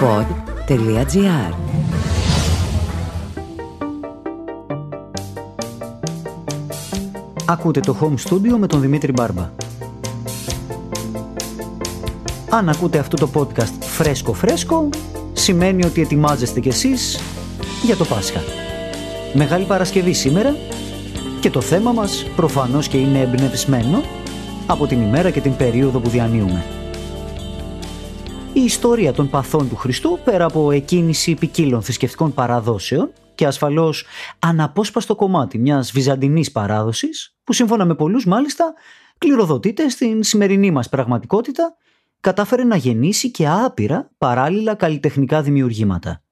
pod.gr Ακούτε το Home Studio με τον Δημήτρη Μπάρμπα. Αν ακούτε αυτό το podcast φρέσκο φρέσκο, σημαίνει ότι ετοιμάζεστε κι εσείς για το Πάσχα. Μεγάλη Παρασκευή σήμερα και το θέμα μας προφανώς και είναι εμπνευσμένο από την ημέρα και την περίοδο που διανύουμε. Η ιστορία των παθών του Χριστού, πέρα από εκκίνηση ποικίλων θρησκευτικών παραδόσεων και ασφαλώς αναπόσπαστο κομμάτι μιας βυζαντινής παράδοσης, που σύμφωνα με πολλούς μάλιστα κληροδοτείται στην σημερινή μας πραγματικότητα, κατάφερε να γεννήσει και άπειρα παράλληλα καλλιτεχνικά δημιουργήματα.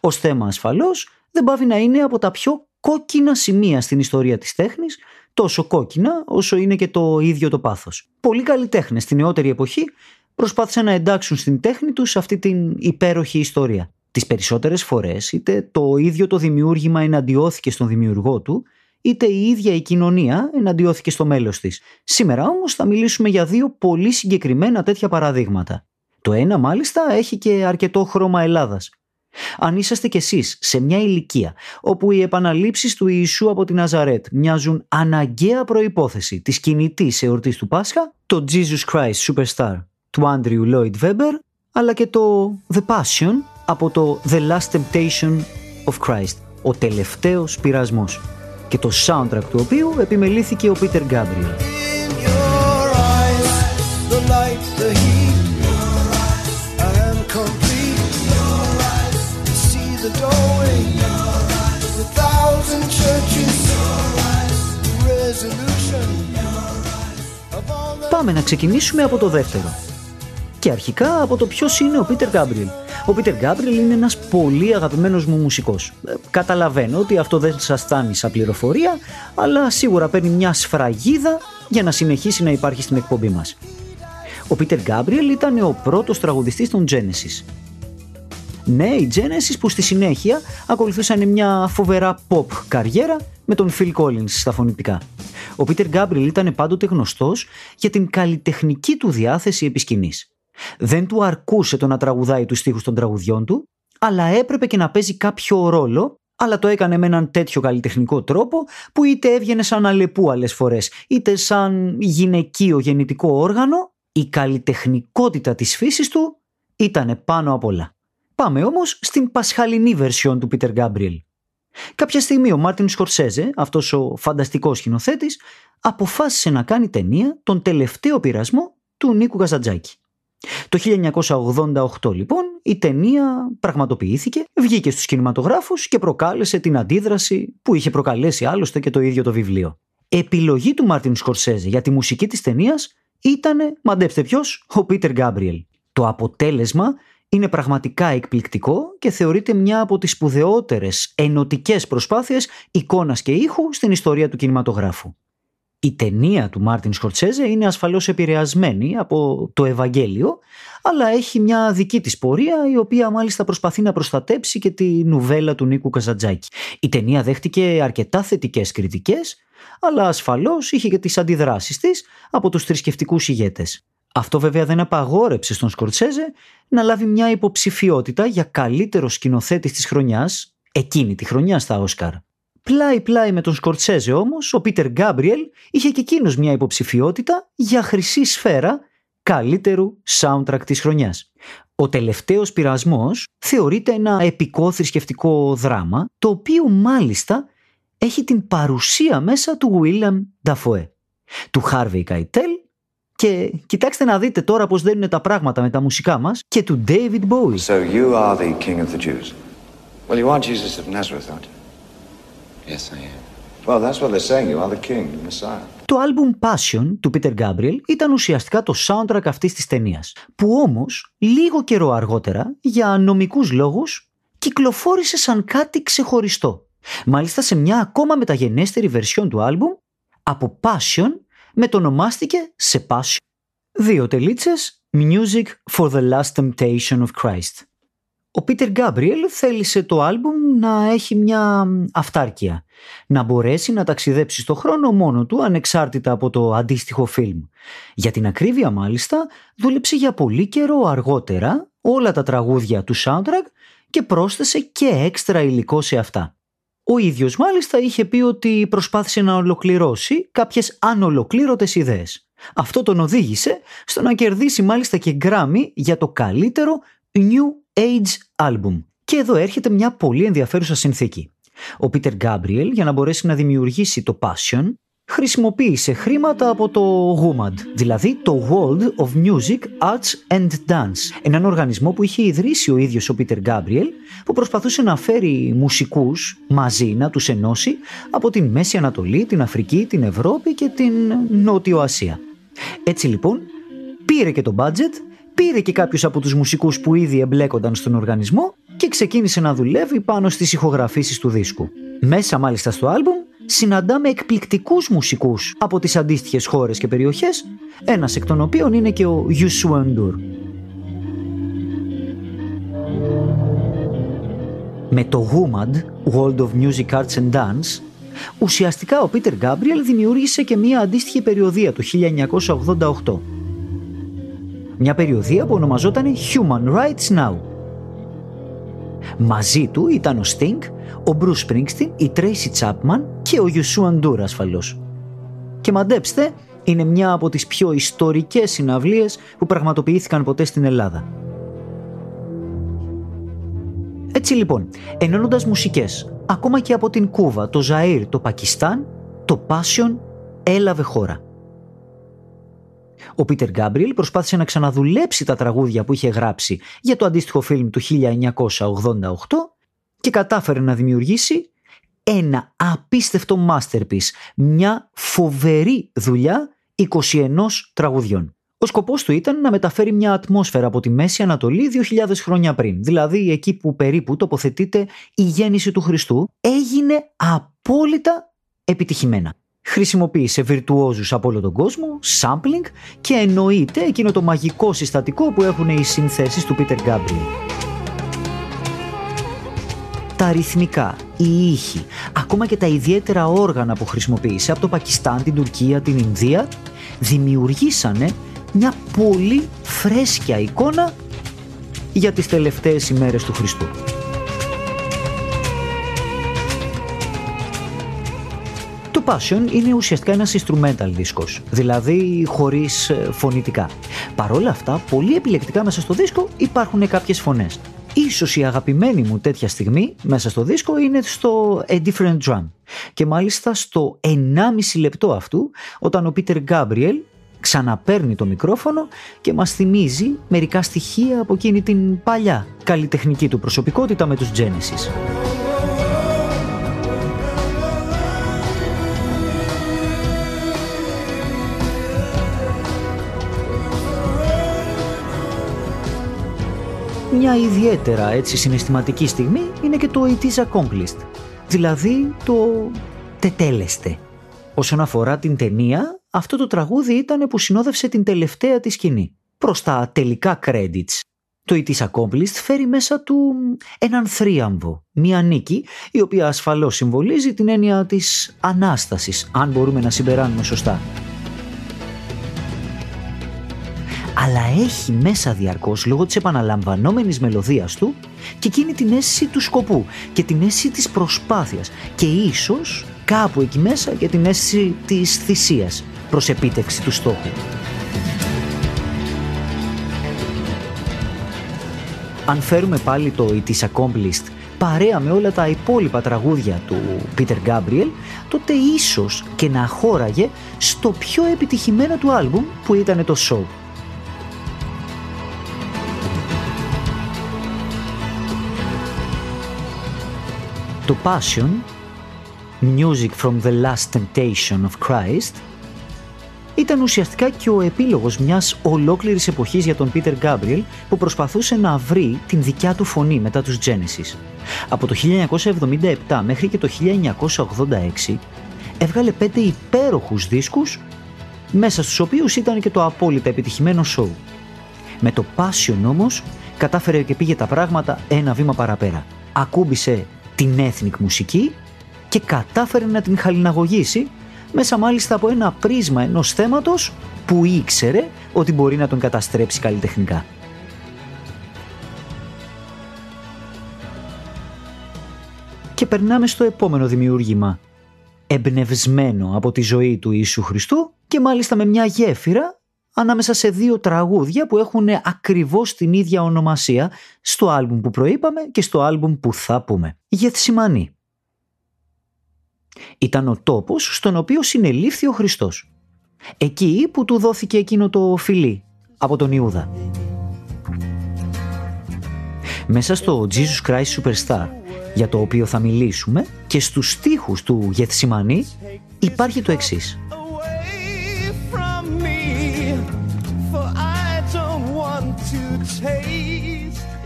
Ως θέμα ασφαλώς δεν πάβει να είναι από τα πιο κόκκινα σημεία στην ιστορία της τέχνης, τόσο κόκκινα όσο είναι και το ίδιο το πάθος. Πολλοί καλλιτέχνες στην νεότερη εποχή προσπάθησαν να εντάξουν στην τέχνη τους αυτή την υπέροχη ιστορία. Τις περισσότερες φορές είτε το ίδιο το δημιούργημα εναντιώθηκε στον δημιουργό του, είτε η ίδια η κοινωνία εναντιώθηκε στο μέλος της. Σήμερα όμως θα μιλήσουμε για δύο πολύ συγκεκριμένα τέτοια παραδείγματα. Το ένα μάλιστα έχει και αρκετό χρώμα Ελλάδας. Αν είσαστε κι εσείς σε μια ηλικία όπου οι επαναλήψεις του Ιησού από την Ναζαρέτ μοιάζουν αναγκαία προϋπόθεση της κινητής εορτής του Πάσχα, το Jesus Christ Superstar του Andrew Lloyd Webber, αλλά και το The Passion από το The Last Temptation of Christ, ο τελευταίος πειρασμός και το soundtrack του οποίου επιμελήθηκε ο Peter Gabriel. Πάμε να ξεκινήσουμε από το δεύτερο. Και αρχικά από το ποιος είναι ο Πίτερ Γκάμπριελ. Ο Πίτερ Γκάμπριελ είναι ένας πολύ αγαπημένος μου μουσικός. Ε, καταλαβαίνω ότι αυτό δεν σας φτάνει σαν πληροφορία, αλλά σίγουρα παίρνει μια σφραγίδα για να συνεχίσει να υπάρχει στην εκπομπή μας. Ο Πίτερ Γκάμπριελ ήταν ο πρώτος τραγουδιστής των Genesis. Ναι, οι Genesis που στη συνέχεια ακολουθούσαν μια φοβερά pop καριέρα με τον Phil Collins στα φωνητικά. Ο Peter Gabriel ήταν πάντοτε γνωστός για την καλλιτεχνική του διάθεση επί σκηνής. Δεν του αρκούσε το να τραγουδάει τους στίχους των τραγουδιών του, αλλά έπρεπε και να παίζει κάποιο ρόλο, αλλά το έκανε με έναν τέτοιο καλλιτεχνικό τρόπο που είτε έβγαινε σαν αλεπού άλλε φορές, είτε σαν γυναικείο γεννητικό όργανο, η καλλιτεχνικότητα της φύσης του ήταν πάνω απ' όλα. Πάμε όμως στην πασχαλινή βερσιόν του Peter Gabriel. Κάποια στιγμή ο Μάρτιν Σκορσέζε, αυτός ο φανταστικός σκηνοθέτης, αποφάσισε να κάνει ταινία τον τελευταίο πειρασμό του Νίκου Καζαντζάκη. Το 1988 λοιπόν η ταινία πραγματοποιήθηκε, βγήκε στους κινηματογράφους και προκάλεσε την αντίδραση που είχε προκαλέσει άλλωστε και το ίδιο το βιβλίο. Επιλογή του Μάρτιν Σκορσέζε για τη μουσική της ταινίας ήταν, μαντέψτε ποιος, ο Πίτερ Γκάμπριελ. Το αποτέλεσμα είναι πραγματικά εκπληκτικό και θεωρείται μια από τις σπουδαιότερες ενωτικές προσπάθειες εικόνας και ήχου στην ιστορία του κινηματογράφου. Η ταινία του Μάρτιν Σκορτσέζε είναι ασφαλώς επηρεασμένη από το Ευαγγέλιο, αλλά έχει μια δική της πορεία η οποία μάλιστα προσπαθεί να προστατέψει και τη νουβέλα του Νίκου Καζαντζάκη. Η ταινία δέχτηκε αρκετά θετικές κριτικές, αλλά ασφαλώς είχε και τις αντιδράσεις της από τους θρησκευτικούς ηγέτες. Αυτό βέβαια δεν απαγόρεψε στον Σκορτσέζε να λάβει μια υποψηφιότητα για καλύτερο σκηνοθέτη της χρονιάς, εκείνη τη χρονιά στα Όσκαρ. Πλάι-πλάι με τον Σκορτσέζε όμως, ο Πίτερ Γκάμπριελ είχε και εκείνος μια υποψηφιότητα για χρυσή σφαίρα καλύτερου soundtrack της χρονιάς. Ο τελευταίος πειρασμός θεωρείται ένα επικό θρησκευτικό δράμα, το οποίο μάλιστα έχει την παρουσία μέσα του William Dafoe, του Harvey Keitel και κοιτάξτε να δείτε τώρα πώς δένουν τα πράγματα με τα μουσικά μας και του David Bowie. So you are the king of the Jews. Well, you are Jesus of Nazareth, aren't you? Yes, I am. Well, that's what they're saying. You are the king, the Messiah. Το άλμπουμ Passion του Peter Gabriel ήταν ουσιαστικά το soundtrack αυτής της ταινίας, που όμως λίγο καιρό αργότερα, για νομικούς λόγους, κυκλοφόρησε σαν κάτι ξεχωριστό. Μάλιστα σε μια ακόμα μεταγενέστερη βερσιόν του άλμπουμ, από Passion μετονομάστηκε σε Passion. Δύο τελίτσες, Music for the Last Temptation of Christ. Ο Πίτερ Γκάμπριελ θέλησε το άλμπουμ να έχει μια αυτάρκεια, να μπορέσει να ταξιδέψει στο χρόνο μόνο του ανεξάρτητα από το αντίστοιχο φιλμ. Για την ακρίβεια μάλιστα δούλεψε για πολύ καιρό αργότερα όλα τα τραγούδια του soundtrack και πρόσθεσε και έξτρα υλικό σε αυτά. Ο ίδιος μάλιστα είχε πει ότι προσπάθησε να ολοκληρώσει κάποιες ανολοκλήρωτες ιδέες. Αυτό τον οδήγησε στο να κερδίσει μάλιστα και γκράμι για το καλύτερο New Age Album. Και εδώ έρχεται μια πολύ ενδιαφέρουσα συνθήκη. Ο Peter Gabriel για να μπορέσει να δημιουργήσει το Passion χρησιμοποίησε χρήματα από το WOMAD, δηλαδή το World of Music, Arts and Dance, έναν οργανισμό που είχε ιδρύσει ο ίδιος ο Peter Gabriel, που προσπαθούσε να φέρει μουσικούς μαζί, να τους ενώσει από την Μέση Ανατολή, την Αφρική, την Ευρώπη και την Νότιο Ασία. Έτσι λοιπόν, πήρε και το budget, πήρε και κάποιους από τους μουσικούς που ήδη εμπλέκονταν στον οργανισμό και ξεκίνησε να δουλεύει πάνω στις ηχογραφήσεις του δίσκου. Μέσα μάλιστα στο άλμπουμ συναντάμε εκπληκτικούς μουσικούς από τις αντίστοιχες χώρες και περιοχές, ένας εκ των οποίων είναι και ο Youssou N'Dour. Με το WOMAD, World of Music Arts and Dance, ουσιαστικά ο Πίτερ Γκάμπριελ δημιούργησε και μία αντίστοιχη περιοδία το 1988. Μια περιοδία που ονομαζόταν Human Rights Now. Μαζί του ήταν ο Sting, ο Bruce Springsteen, η Tracy Chapman και ο Γιουσού Αντούρα ασφαλώς. Και μαντέψτε, είναι μια από τις πιο ιστορικές συναυλίες που πραγματοποιήθηκαν ποτέ στην Ελλάδα. Έτσι λοιπόν, ενώνοντας μουσικές, ακόμα και από την Κούβα, το Ζαΐρ, το Πακιστάν, το Passion έλαβε χώρα. Ο Πίτερ Γκάμπριελ προσπάθησε να ξαναδουλέψει τα τραγούδια που είχε γράψει για το αντίστοιχο φιλμ του 1988 και κατάφερε να δημιουργήσει ένα απίστευτο masterpiece, μια φοβερή δουλειά 21 τραγουδιών. Ο σκοπός του ήταν να μεταφέρει μια ατμόσφαιρα από τη Μέση Ανατολή 2000 χρόνια πριν, δηλαδή εκεί που περίπου τοποθετείται η γέννηση του Χριστού, έγινε απόλυτα επιτυχημένα. Χρησιμοποίησε βιρτουόζους από όλο τον κόσμο, sampling και εννοείται εκείνο το μαγικό συστατικό που έχουν οι συνθέσεις του Peter Gabriel τα αριθμικά, οι ήχοι, ακόμα και τα ιδιαίτερα όργανα που χρησιμοποίησε από το Πακιστάν, την Τουρκία, την Ινδία, δημιουργήσανε μια πολύ φρέσκια εικόνα για τις τελευταίες ημέρες του Χριστού. Το Passion είναι ουσιαστικά ένας instrumental δίσκος, δηλαδή χωρίς ε, φωνητικά. Παρ' όλα αυτά, πολύ επιλεκτικά μέσα στο δίσκο υπάρχουν κάποιες φωνές. Ίσως η αγαπημένη μου τέτοια στιγμή μέσα στο δίσκο είναι στο A Different Drum και μάλιστα στο 1,5 λεπτό αυτού όταν ο Πίτερ Γκάμπριελ ξαναπέρνει το μικρόφωνο και μας θυμίζει μερικά στοιχεία από εκείνη την παλιά καλλιτεχνική του προσωπικότητα με τους Genesis. Μια ιδιαίτερα έτσι συναισθηματική στιγμή είναι και το «It is accomplished», δηλαδή το «τετέλεστε». Όσον αφορά την ταινία, αυτό το τραγούδι ήταν που συνόδευσε την τελευταία της σκηνή. Προς τα τελικά credits. Το «It is accomplished» φέρει μέσα του έναν θρίαμβο, μια νίκη, η οποία ασφαλώς συμβολίζει την έννοια της Ανάστασης, αν μπορούμε να συμπεράνουμε σωστά. Αλλά έχει μέσα διαρκώς λόγω της επαναλαμβανόμενης μελωδίας του και εκείνη την αίσθηση του σκοπού και την αίσθηση της προσπάθειας και ίσως κάπου εκεί μέσα και την αίσθηση της θυσίας προς επίτευξη του στόχου. Αν φέρουμε πάλι το It is accomplished παρέα με όλα τα υπόλοιπα τραγούδια του Peter Gabriel, τότε ίσως και να χώραγε στο πιο επιτυχημένο του άλμπουμ που ήταν το Show. Το Passion, Music from the Last Temptation of Christ, ήταν ουσιαστικά και ο επίλογος μιας ολόκληρης εποχής για τον Peter Gabriel που προσπαθούσε να βρει την δικιά του φωνή μετά τους Genesis. Από το 1977 μέχρι και το 1986 έβγαλε πέντε υπέροχους δίσκους μέσα στους οποίους ήταν και το απόλυτα επιτυχημένο show. Με το Passion όμως κατάφερε και πήγε τα πράγματα ένα βήμα παραπέρα. Ακούμπησε την έθνη μουσική και κατάφερε να την χαλιναγωγήσει μέσα μάλιστα από ένα πρίσμα ενός θέματος που ήξερε ότι μπορεί να τον καταστρέψει καλλιτεχνικά. Και περνάμε στο επόμενο δημιούργημα, εμπνευσμένο από τη ζωή του Ιησού Χριστού και μάλιστα με μια γέφυρα ανάμεσα σε δύο τραγούδια που έχουν ακριβώς την ίδια ονομασία στο άλμπουμ που προείπαμε και στο άλμπουμ που θα πούμε. Γεθσιμανή. Ήταν ο τόπος στον οποίο συνελήφθη ο Χριστός. Εκεί που του δόθηκε εκείνο το φιλί από τον Ιούδα. Μέσα στο Jesus Christ Superstar για το οποίο θα μιλήσουμε και στους στίχους του Γεθσιμανή υπάρχει το εξής.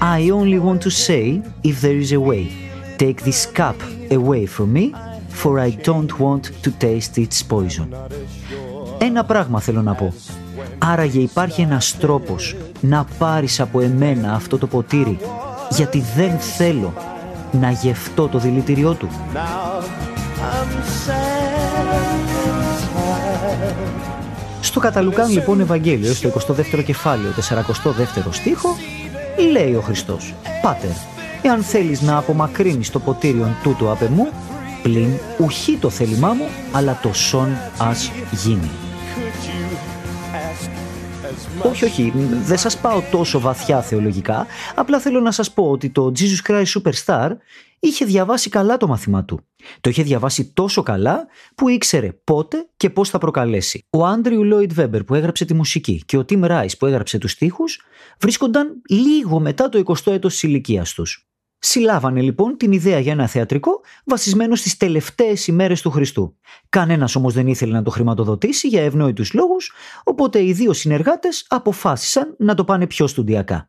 I only want to say, if there is a way, take this cup away from me, for I don't want to taste its poison. Ένα πράγμα θέλω να πω. Άραγε υπάρχει ένας τρόπος να πάρεις από εμένα αυτό το ποτήρι, γιατί δεν θέλω να γευτώ το δηλητηριό του. Στο Καταλουκάν λοιπόν Ευαγγέλιο, στο 22ο κεφάλαιο, 42ο στίχο, λέει ο Χριστός «Πάτερ, εάν θέλεις να απομακρύνεις το ποτήριον τούτο απ' εμού, πλην ουχή το θέλημά μου, αλλά το σον ας γίνει». Όχι, όχι, δεν σας πάω τόσο βαθιά θεολογικά, απλά θέλω να σας πω ότι το Jesus Christ Superstar είχε διαβάσει καλά το μαθήμα του. Το είχε διαβάσει τόσο καλά που ήξερε πότε και πώς θα προκαλέσει. Ο Άντριου Λόιτ Βέμπερ που έγραψε τη μουσική και ο Τιμ Ράις που έγραψε τους στίχους βρίσκονταν λίγο μετά το 20ο έτος της ηλικίας τους. Συλλάβανε λοιπόν την ιδέα για ένα θεατρικό βασισμένο στις τελευταίες ημέρες του Χριστού. Κανένας όμως δεν ήθελε να το χρηματοδοτήσει για ευνόητους λόγους, οπότε οι δύο συνεργάτες αποφάσισαν να το πάνε πιο στουντιακά.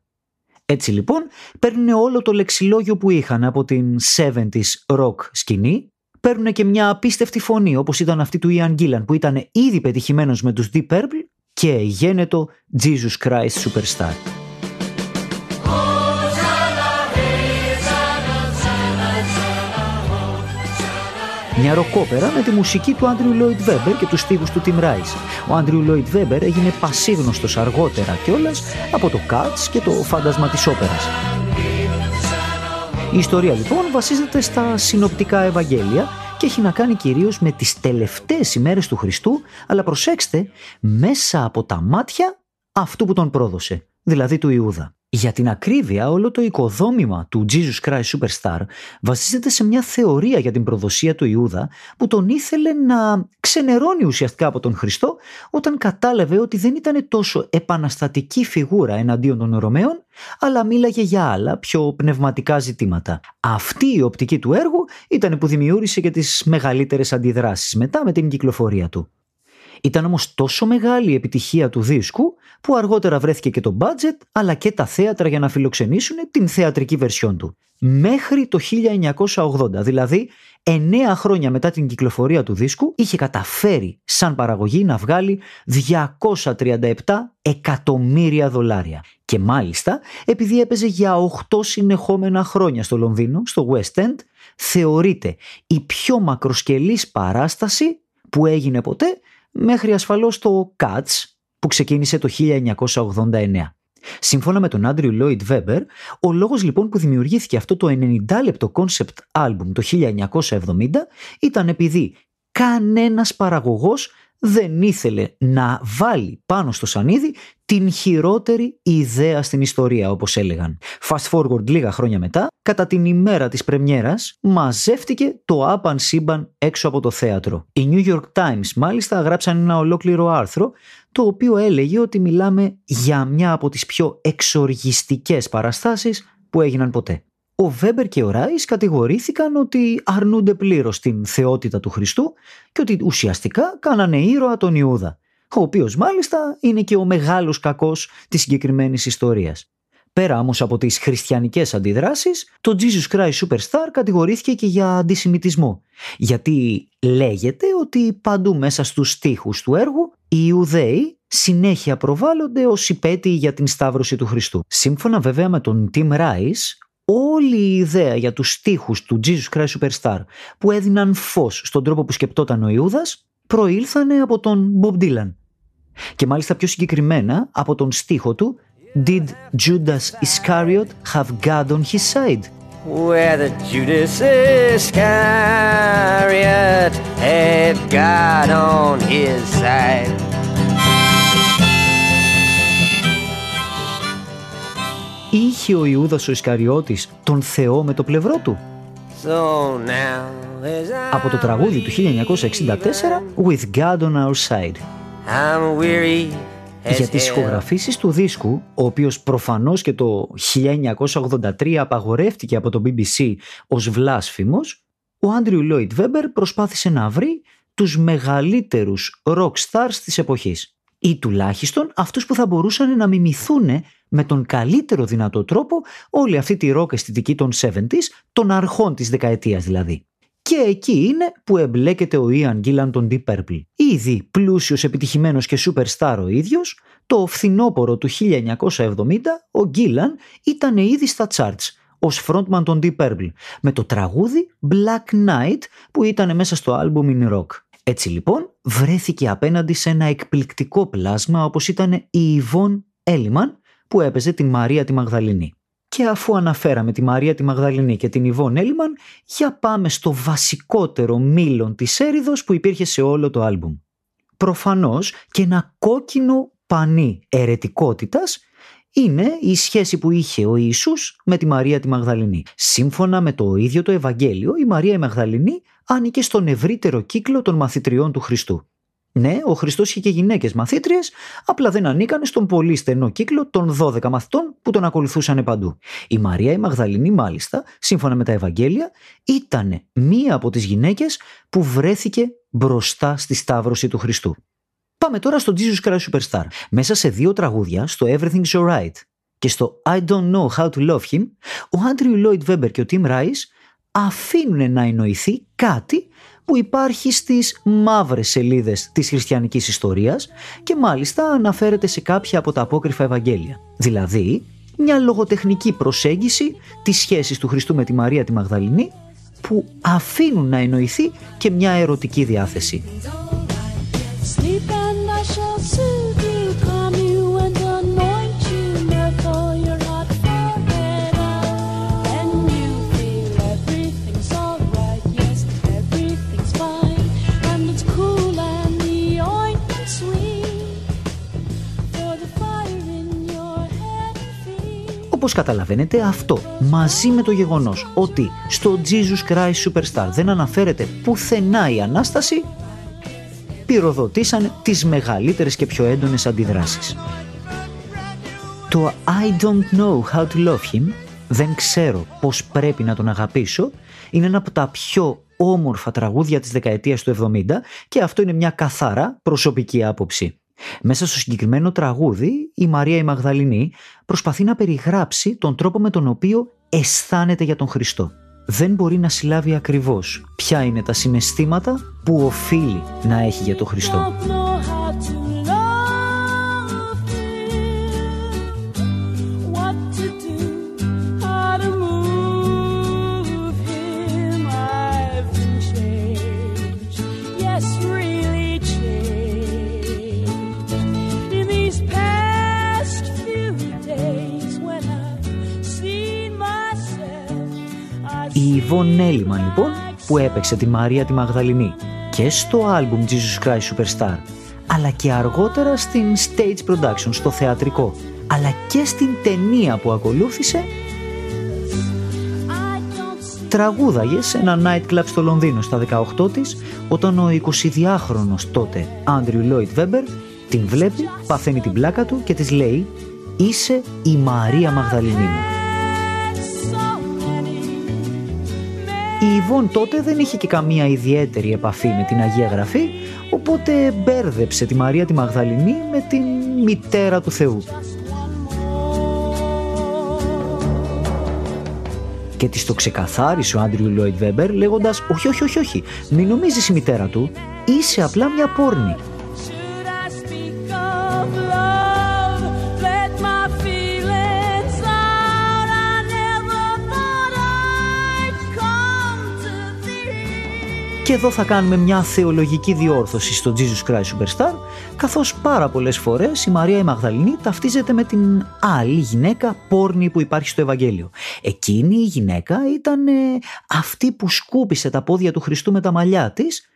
Έτσι λοιπόν παίρνουν όλο το λεξιλόγιο που είχαν από την 70s rock σκηνή, παίρνουν και μια απίστευτη φωνή όπως ήταν αυτή του Ian Gillan που ήταν ήδη πετυχημένος με τους Deep Purple και γένετο Jesus Christ Superstar. Μια ροκόπερα με τη μουσική του Άντριου Λόιντ Βέμπερ και τους στίχους του Tim Rice. Ο Άντριου Λόιντ Βέμπερ έγινε πασίγνωστος αργότερα κιόλας από το Cats και το φάντασμα της όπερας. Η ιστορία λοιπόν βασίζεται στα συνοπτικά Ευαγγέλια και έχει να κάνει κυρίως με τις τελευταίες ημέρες του Χριστού, αλλά προσέξτε, μέσα από τα μάτια αυτού που τον πρόδωσε, δηλαδή του Ιούδα. Για την ακρίβεια, όλο το οικοδόμημα του Jesus Christ Superstar βασίζεται σε μια θεωρία για την προδοσία του Ιούδα που τον ήθελε να ξενερώνει ουσιαστικά από τον Χριστό όταν κατάλαβε ότι δεν ήταν τόσο επαναστατική φιγούρα εναντίον των Ρωμαίων αλλά μίλαγε για άλλα πιο πνευματικά ζητήματα. Αυτή η οπτική του έργου ήταν που δημιούργησε και τις μεγαλύτερες αντιδράσεις μετά με την κυκλοφορία του. Ήταν όμως τόσο μεγάλη η επιτυχία του δίσκου που αργότερα βρέθηκε και το budget αλλά και τα θέατρα για να φιλοξενήσουν την θεατρική βερσιόν του. Μέχρι το 1980, δηλαδή 9 χρόνια μετά την κυκλοφορία του δίσκου, είχε καταφέρει σαν παραγωγή να βγάλει 237 εκατομμύρια δολάρια. Και μάλιστα, επειδή έπαιζε για 8 συνεχόμενα χρόνια στο Λονδίνο, στο West End, θεωρείται η πιο μακροσκελής παράσταση που έγινε ποτέ μέχρι ασφαλώς το Cats που ξεκίνησε το 1989. Σύμφωνα με τον Άντριου Λόιτ Βέμπερ, ο λόγος λοιπόν που δημιουργήθηκε αυτό το 90 λεπτό concept album το 1970 ήταν επειδή κανένας παραγωγός δεν ήθελε να βάλει πάνω στο σανίδι την χειρότερη ιδέα στην ιστορία όπως έλεγαν. Fast forward λίγα χρόνια μετά, κατά την ημέρα της πρεμιέρας, μαζεύτηκε το άπαν σύμπαν έξω από το θέατρο. Οι New York Times μάλιστα γράψαν ένα ολόκληρο άρθρο το οποίο έλεγε ότι μιλάμε για μια από τις πιο εξοργιστικές παραστάσεις που έγιναν ποτέ. Ο Βέμπερ και ο Ράις κατηγορήθηκαν ότι αρνούνται πλήρως την θεότητα του Χριστού και ότι ουσιαστικά κάνανε ήρωα τον Ιούδα, ο οποίος μάλιστα είναι και ο μεγάλος κακός της συγκεκριμένης ιστορίας. Πέρα όμως από τις χριστιανικές αντιδράσεις, το Jesus Christ Superstar κατηγορήθηκε και για αντισημιτισμό, γιατί λέγεται ότι παντού μέσα στους στίχους του έργου οι Ιουδαίοι συνέχεια προβάλλονται ως υπέτειοι για την σταύρωση του Χριστού. Σύμφωνα βέβαια με τον Tim Rice, όλη η ιδέα για τους στίχους του Jesus Christ Superstar που έδιναν φως στον τρόπο που σκεπτόταν ο Ιούδας προήλθανε από τον Bob Dylan. Και μάλιστα πιο συγκεκριμένα από τον στίχο του Did Judas Iscariot have God on his side? where the Judas Iscariot had God on his side; Είχε ο Ιούδας ο Ισκαριώτης τον Θεό με το πλευρό του; Από το τραγούδι του 1964 With God on Our Side. Για τις ηχογραφήσεις του δίσκου, ο οποίος προφανώς και το 1983 απαγορεύτηκε από το BBC ως βλάσφημος, ο Άντριου Λόιτ Βέμπερ προσπάθησε να βρει τους μεγαλύτερους rock stars της εποχής ή τουλάχιστον αυτούς που θα μπορούσαν να μιμηθούν με τον καλύτερο δυνατό τρόπο όλη αυτή τη rock αισθητική των 70s, των αρχών της δεκαετίας δηλαδή. Και εκεί είναι που εμπλέκεται ο Ιαν Γκίλαν των Deep Purple. Ήδη πλούσιος, επιτυχημένος και superstar ο ίδιος, το φθινόπωρο του 1970 ο Γκίλαν ήταν ήδη στα charts ως frontman των Deep Purple με το τραγούδι Black Knight που ήταν μέσα στο άλμπουμ In Rock. Έτσι λοιπόν βρέθηκε απέναντι σε ένα εκπληκτικό πλάσμα όπως ήταν η Yvonne Elliman που έπαιζε την Μαρία τη Μαγδαληνή. Και αφού αναφέραμε τη Μαρία τη Μαγδαληνή και την Ιβόν Έλιμαν, για πάμε στο βασικότερο μήλον της έρηδος που υπήρχε σε όλο το άλμπουμ. Προφανώς και ένα κόκκινο πανί ερετικότητας είναι η σχέση που είχε ο Ιησούς με τη Μαρία τη Μαγδαληνή. Σύμφωνα με το ίδιο το Ευαγγέλιο, η Μαρία η Μαγδαληνή άνοικε στον ευρύτερο κύκλο των μαθητριών του Χριστού. Ναι, ο Χριστός είχε και γυναίκες μαθήτριες, απλά δεν ανήκανε στον πολύ στενό κύκλο των 12 μαθητών που τον ακολουθούσαν παντού. Η Μαρία η Μαγδαληνή, μάλιστα, σύμφωνα με τα Ευαγγέλια, ήταν μία από τις γυναίκες που βρέθηκε μπροστά στη σταύρωση του Χριστού. Πάμε τώρα στο Jesus Christ Superstar. Μέσα σε δύο τραγούδια, στο Everything's Alright και στο I Don't Know How to Love Him, ο Άντριου Λόιτ Βέμπερ και ο Tim Rice αφήνουν να εννοηθεί κάτι που υπάρχει στις μαύρες σελίδες της χριστιανικής ιστορίας και μάλιστα αναφέρεται σε κάποια από τα απόκριφα Ευαγγέλια. Δηλαδή, μια λογοτεχνική προσέγγιση της σχέσης του Χριστού με τη Μαρία τη Μαγδαληνή που αφήνουν να εννοηθεί και μια ερωτική διάθεση. Καταλαβαίνετε αυτό μαζί με το γεγονός ότι στο Jesus Christ Superstar δεν αναφέρεται πουθενά η Ανάσταση πυροδοτήσαν τις μεγαλύτερες και πιο έντονες αντιδράσεις. Το I don't know how to love him, δεν ξέρω πώς πρέπει να τον αγαπήσω, είναι ένα από τα πιο όμορφα τραγούδια της δεκαετίας του 70 και αυτό είναι μια καθαρά προσωπική άποψη. Μέσα στο συγκεκριμένο τραγούδι, η Μαρία η Μαγδαληνή προσπαθεί να περιγράψει τον τρόπο με τον οποίο αισθάνεται για τον Χριστό. Δεν μπορεί να συλλάβει ακριβώς ποια είναι τα συναισθήματα που οφείλει να έχει για τον Χριστό. Ιβόν Νέλιμαν λοιπόν που έπαιξε τη Μαρία τη Μαγδαληνή και στο άλμπουμ Jesus Christ Superstar αλλά και αργότερα στην stage production, στο θεατρικό αλλά και στην ταινία που ακολούθησε τραγούδαγες σε ένα nightclub στο Λονδίνο στα 18 της όταν ο 22χρονος τότε Άντριου Λόιτ Βέμπερ την βλέπει, παθαίνει την πλάκα του και της λέει «Είσαι η Μαρία Μαγδαληνή μου». Η Ιβόν τότε δεν είχε και καμία ιδιαίτερη επαφή με την Αγία Γραφή, οπότε μπέρδεψε τη Μαρία τη Μαγδαληνή με την μητέρα του Θεού. Και της το ξεκαθάρισε ο Άντριου Λόιτ Βέμπερ λέγοντας «Όχι, όχι, όχι, όχι, μην νομίζεις η μητέρα του, είσαι απλά μια πόρνη». Και εδώ θα κάνουμε μια θεολογική διόρθωση στο Jesus Christ Superstar, καθώς πάρα πολλές φορές η Μαρία η Μαγδαληνή ταυτίζεται με την άλλη γυναίκα πόρνη που υπάρχει στο Ευαγγέλιο. Εκείνη η γυναίκα ήταν ε, αυτή που σκούπισε τα πόδια του Χριστού με τα μαλλιά της,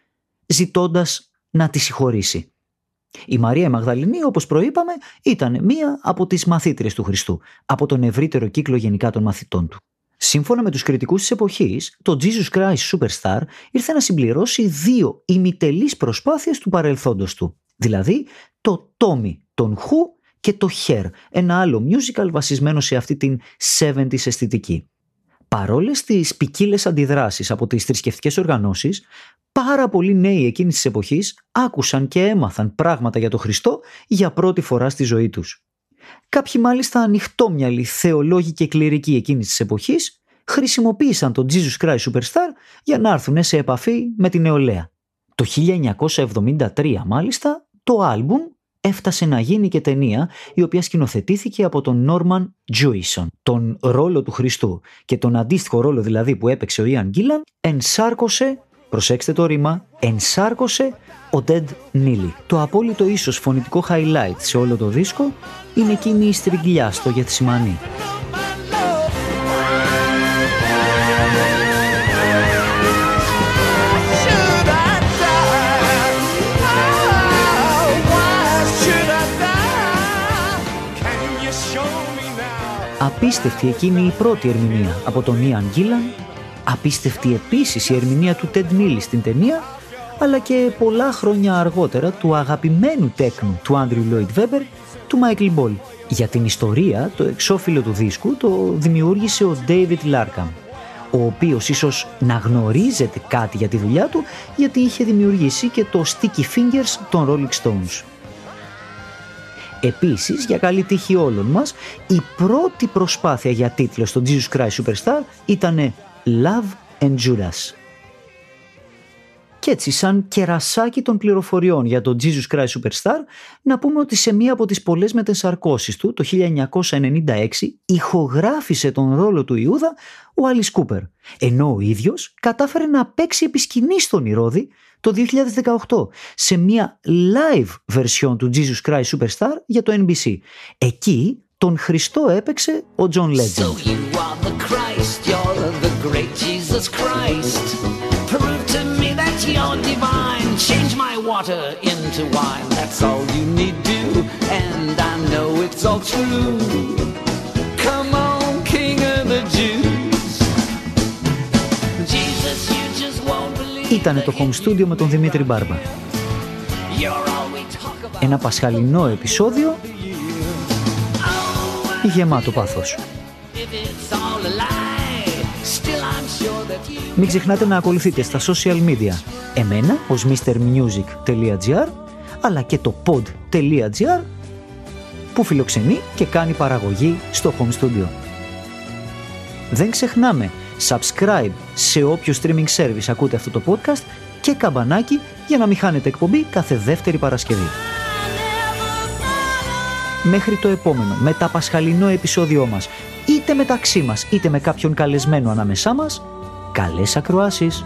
ζητώντας να τη συγχωρήσει. Η Μαρία η Μαγδαληνή, όπως προείπαμε, ήταν μία από τις μαθήτριες του Χριστού, από τον ευρύτερο κύκλο γενικά των μαθητών του. Σύμφωνα με τους κριτικούς της εποχής, το Jesus Christ Superstar ήρθε να συμπληρώσει δύο ημιτελείς προσπάθειες του παρελθόντος του. Δηλαδή, το Tommy, τον Who και το Hair, ένα άλλο musical βασισμένο σε αυτή την 70s αισθητική. Παρόλες τις ποικίλες αντιδράσεις από τις θρησκευτικές οργανώσεις, πάρα πολλοί νέοι εκείνης της εποχής άκουσαν και έμαθαν πράγματα για τον Χριστό για πρώτη φορά στη ζωή τους. Κάποιοι μάλιστα ανοιχτόμυαλοι θεολόγοι και κληρικοί εκείνης της εποχής χρησιμοποίησαν τον Jesus Christ Superstar για να έρθουν σε επαφή με την νεολαία. Το 1973 μάλιστα το άλμπουμ έφτασε να γίνει και ταινία η οποία σκηνοθετήθηκε από τον Norman Jewison. Τον ρόλο του Χριστού και τον αντίστοιχο ρόλο δηλαδή που έπαιξε ο Ιαν Γκίλαν ενσάρκωσε προσέξτε το ρήμα, ενσάρκωσε ο Dead Neely. Το απόλυτο ίσως φωνητικό highlight σε όλο το δίσκο είναι εκείνη η στριγγυλιά στο Γεθσιμανί. Απίστευτη εκείνη η πρώτη ερμηνεία από τον Ιαν Γκίλαν Απίστευτη επίσης η ερμηνεία του Ted Neely στην ταινία, αλλά και πολλά χρόνια αργότερα του αγαπημένου τέκνου του Andrew Lloyd Webber, του Michael Ball. Για την ιστορία, το εξώφυλλο του δίσκου το δημιούργησε ο David Larkham, ο οποίος ίσως να γνωρίζετε κάτι για τη δουλειά του, γιατί είχε δημιουργήσει και το Sticky Fingers των Rolling Stones. Επίσης, για καλή τύχη όλων μας, η πρώτη προσπάθεια για τίτλο στο Jesus Christ Superstar ήταν Love and Judas. Και έτσι, σαν κερασάκι των πληροφοριών για τον Jesus Christ Superstar, να πούμε ότι σε μία από τις πολλές μετεσαρκώσεις του, το 1996, ηχογράφησε τον ρόλο του Ιούδα ο Alice Κούπερ, ενώ ο ίδιος κατάφερε να παίξει επισκηνή στον Ηρώδη το 2018 σε μία live version του Jesus Christ Superstar για το NBC. Εκεί τον Χριστό έπαιξε ο John Legend. So you are the Christ, you're the great Jesus Christ. Divine. Change my water into wine. That's all you need do, and I know it's all true. Come on, King of the Jews. Jesus, you just won't believe. Ήτανε το home studio με τον Δημήτρη Μπάρμπα. Ένα πασχαλινό επεισόδιο γεμάτο πάθος. Μην ξεχνάτε να ακολουθείτε στα social media εμένα ως mrmusic.gr αλλά και το pod.gr που φιλοξενεί και κάνει παραγωγή στο home studio. Δεν ξεχνάμε subscribe σε όποιο streaming service ακούτε αυτό το podcast και καμπανάκι για να μην χάνετε εκπομπή κάθε δεύτερη Παρασκευή μέχρι το επόμενο μεταπασχαλινό επεισόδιό μας, είτε μεταξύ μας, είτε με κάποιον καλεσμένο ανάμεσά μας, καλές ακροάσεις!